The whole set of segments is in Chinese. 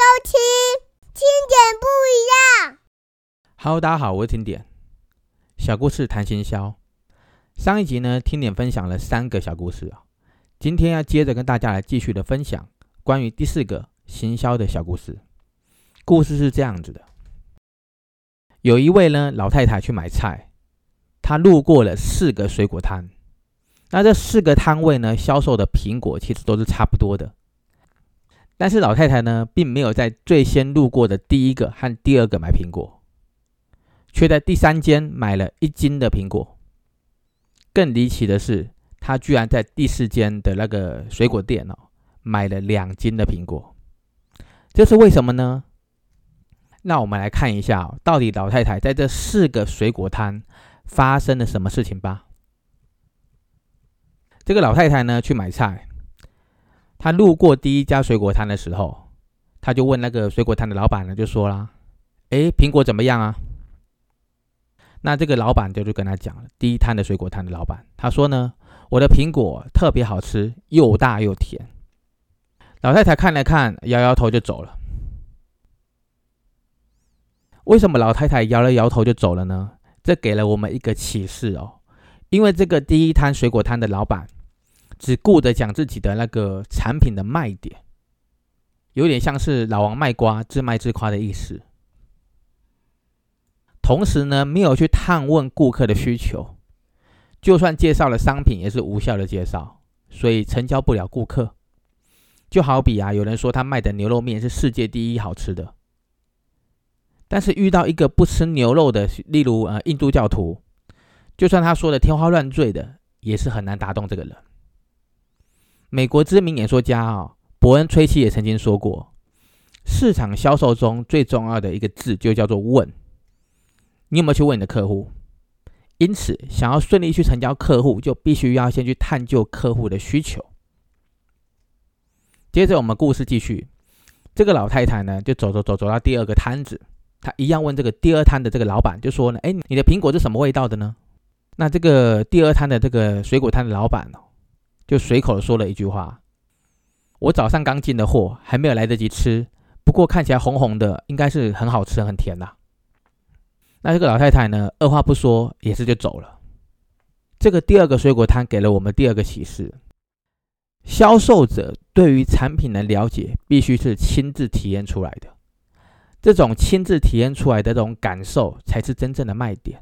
收听听点不一样。Hello，大家好，我是听点小故事谈行销。上一集呢，听点分享了三个小故事啊，今天要接着跟大家来继续的分享关于第四个行销的小故事。故事是这样子的：有一位呢老太太去买菜，她路过了四个水果摊，那这四个摊位呢销售的苹果其实都是差不多的。但是老太太呢，并没有在最先路过的第一个和第二个买苹果，却在第三间买了一斤的苹果。更离奇的是，她居然在第四间的那个水果店哦，买了两斤的苹果。这是为什么呢？那我们来看一下，到底老太太在这四个水果摊发生了什么事情吧。这个老太太呢，去买菜。他路过第一家水果摊的时候，他就问那个水果摊的老板呢，就说啦：“哎，苹果怎么样啊？”那这个老板就就跟他讲了，第一摊的水果摊的老板，他说呢：“我的苹果特别好吃，又大又甜。”老太太看了看，摇摇头就走了。为什么老太太摇了摇头就走了呢？这给了我们一个启示哦，因为这个第一摊水果摊的老板。只顾着讲自己的那个产品的卖点，有点像是老王卖瓜，自卖自夸的意思。同时呢，没有去探问顾客的需求，就算介绍了商品，也是无效的介绍，所以成交不了顾客。就好比啊，有人说他卖的牛肉面是世界第一好吃的，但是遇到一个不吃牛肉的，例如呃印度教徒，就算他说的天花乱坠的，也是很难打动这个人。美国知名演说家啊，伯恩·崔西也曾经说过，市场销售中最重要的一个字就叫做“问”。你有没有去问你的客户？因此，想要顺利去成交客户，就必须要先去探究客户的需求。接着，我们故事继续。这个老太太呢，就走走走走到第二个摊子，她一样问这个第二摊的这个老板，就说呢：“哎，你的苹果是什么味道的呢？”那这个第二摊的这个水果摊的老板哦。就随口说了一句话：“我早上刚进的货，还没有来得及吃，不过看起来红红的，应该是很好吃、很甜呐。”那这个老太太呢，二话不说，也是就走了。这个第二个水果摊给了我们第二个启示：销售者对于产品的了解，必须是亲自体验出来的。这种亲自体验出来的这种感受，才是真正的卖点，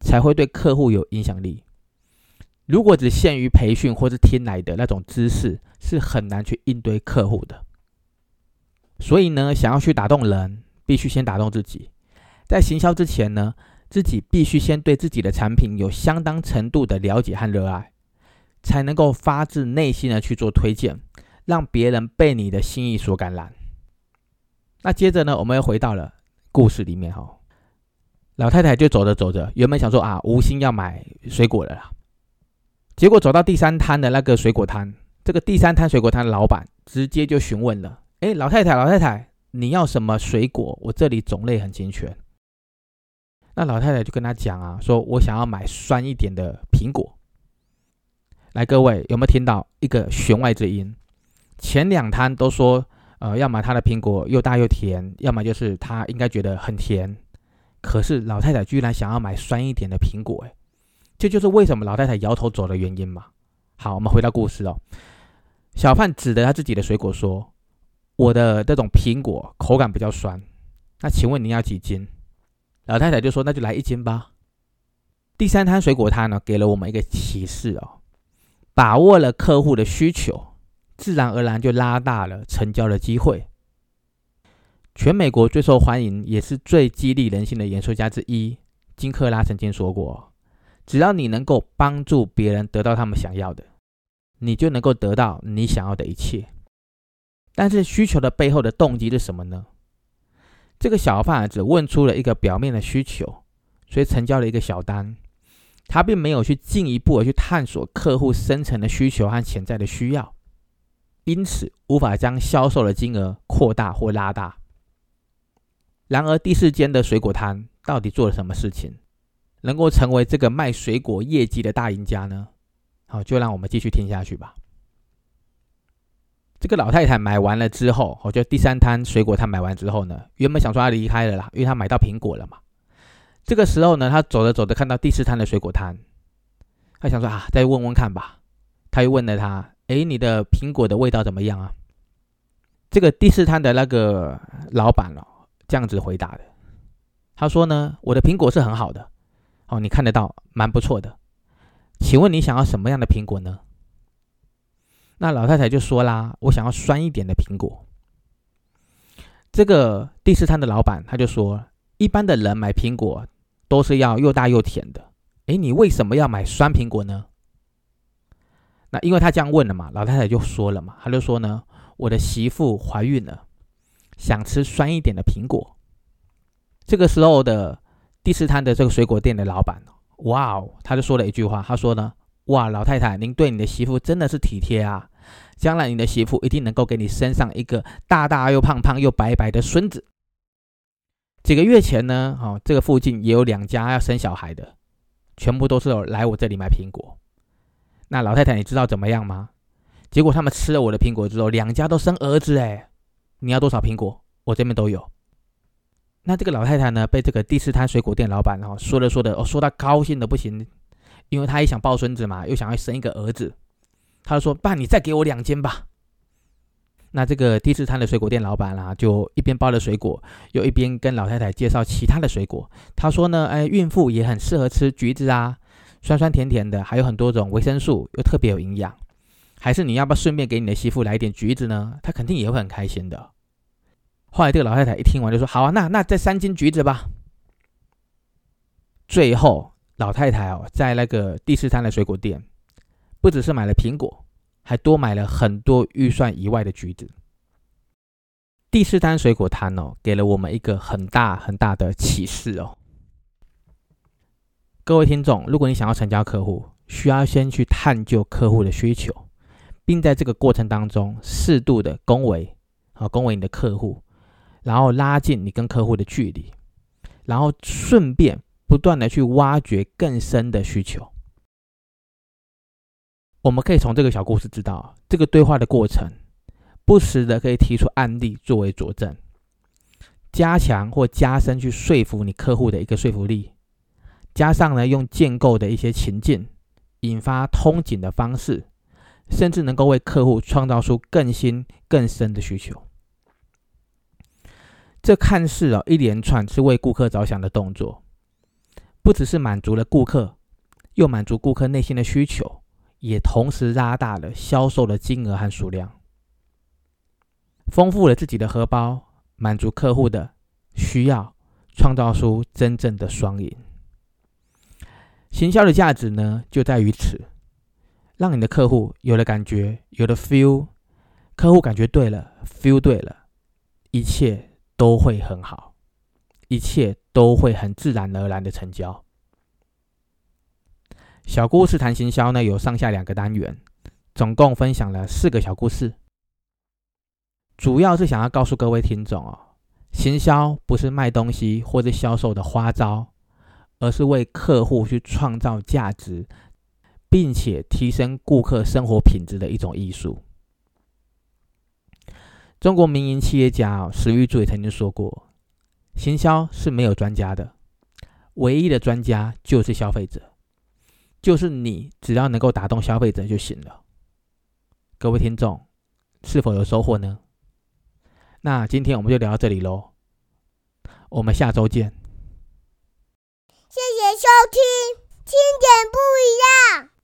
才会对客户有影响力。如果只限于培训或是听来的那种知识，是很难去应对客户的。所以呢，想要去打动人，必须先打动自己。在行销之前呢，自己必须先对自己的产品有相当程度的了解和热爱，才能够发自内心的去做推荐，让别人被你的心意所感染。那接着呢，我们又回到了故事里面哈，老太太就走着走着，原本想说啊，无心要买水果了啦。结果走到第三摊的那个水果摊，这个第三摊水果摊的老板直接就询问了：“哎，老太太，老太太，你要什么水果？我这里种类很齐全。”那老太太就跟他讲啊，说我想要买酸一点的苹果。来，各位有没有听到一个弦外之音？前两摊都说，呃，要么他的苹果又大又甜，要么就是他应该觉得很甜。可是老太太居然想要买酸一点的苹果，哎。这就是为什么老太太摇头走的原因嘛。好，我们回到故事哦。小贩指着他自己的水果说：“我的这种苹果口感比较酸，那请问您要几斤？”老太太就说：“那就来一斤吧。”第三摊水果摊呢，给了我们一个启示哦，把握了客户的需求，自然而然就拉大了成交的机会。全美国最受欢迎也是最激励人心的演说家之一金克拉曾经说过。只要你能够帮助别人得到他们想要的，你就能够得到你想要的一切。但是需求的背后的动机是什么呢？这个小贩只问出了一个表面的需求，所以成交了一个小单，他并没有去进一步的去探索客户深层的需求和潜在的需要，因此无法将销售的金额扩大或拉大。然而第四间的水果摊到底做了什么事情？能够成为这个卖水果业绩的大赢家呢？好，就让我们继续听下去吧。这个老太太买完了之后，我就第三摊水果摊买完之后呢，原本想说她离开了啦，因为她买到苹果了嘛。这个时候呢，她走着走着看到第四摊的水果摊，她想说啊，再问问看吧。她又问了他，哎，你的苹果的味道怎么样啊？这个第四摊的那个老板哦，这样子回答的。他说呢，我的苹果是很好的，哦，你看得到，蛮不错的。请问你想要什么样的苹果呢？那老太太就说啦：“我想要酸一点的苹果。”这个第四摊的老板他就说：“一般的人买苹果都是要又大又甜的，诶，你为什么要买酸苹果呢？”那因为他这样问了嘛，老太太就说了嘛，他就说呢：“我的媳妇怀孕了，想吃酸一点的苹果。”这个时候的第四摊的这个水果店的老板，哇哦，他就说了一句话，他说呢。哇，老太太，您对你的媳妇真的是体贴啊！将来你的媳妇一定能够给你生上一个大大又胖胖又白白的孙子。几个月前呢，哦，这个附近也有两家要生小孩的，全部都是来我这里买苹果。那老太太，你知道怎么样吗？结果他们吃了我的苹果之后，两家都生儿子哎！你要多少苹果？我这边都有。那这个老太太呢，被这个第四摊水果店老板哦说着说的哦，说她高兴的不行。因为她也想抱孙子嘛，又想要生一个儿子，他就说：“爸，你再给我两斤吧。”那这个第四摊的水果店老板啦，就一边包着水果，又一边跟老太太介绍其他的水果。他说呢：“哎，孕妇也很适合吃橘子啊，酸酸甜甜的，还有很多种维生素，又特别有营养。还是你要不要顺便给你的媳妇来一点橘子呢？她肯定也会很开心的。”后来这个老太太一听完就说：“好啊，那那再三斤橘子吧。”最后。老太太哦，在那个第四摊的水果店，不只是买了苹果，还多买了很多预算以外的橘子。第四摊水果摊哦，给了我们一个很大很大的启示哦。各位听众，如果你想要成交客户，需要先去探究客户的需求，并在这个过程当中适度的恭维啊，恭维你的客户，然后拉近你跟客户的距离，然后顺便。不断的去挖掘更深的需求，我们可以从这个小故事知道，这个对话的过程，不时的可以提出案例作为佐证，加强或加深去说服你客户的一个说服力，加上呢用建构的一些情境，引发通景的方式，甚至能够为客户创造出更新更深的需求。这看似啊一连串是为顾客着想的动作。不只是满足了顾客，又满足顾客内心的需求，也同时拉大了销售的金额和数量，丰富了自己的荷包，满足客户的需要，创造出真正的双赢。行销的价值呢，就在于此，让你的客户有了感觉，有了 feel，客户感觉对了，feel 对了，一切都会很好。一切都会很自然而然的成交。小故事谈行销呢，有上下两个单元，总共分享了四个小故事，主要是想要告诉各位听众哦，行销不是卖东西或者销售的花招，而是为客户去创造价值，并且提升顾客生活品质的一种艺术。中国民营企业家史玉柱也曾经说过。行销是没有专家的，唯一的专家就是消费者，就是你，只要能够打动消费者就行了。各位听众，是否有收获呢？那今天我们就聊到这里喽，我们下周见。谢谢收听，经典不一样。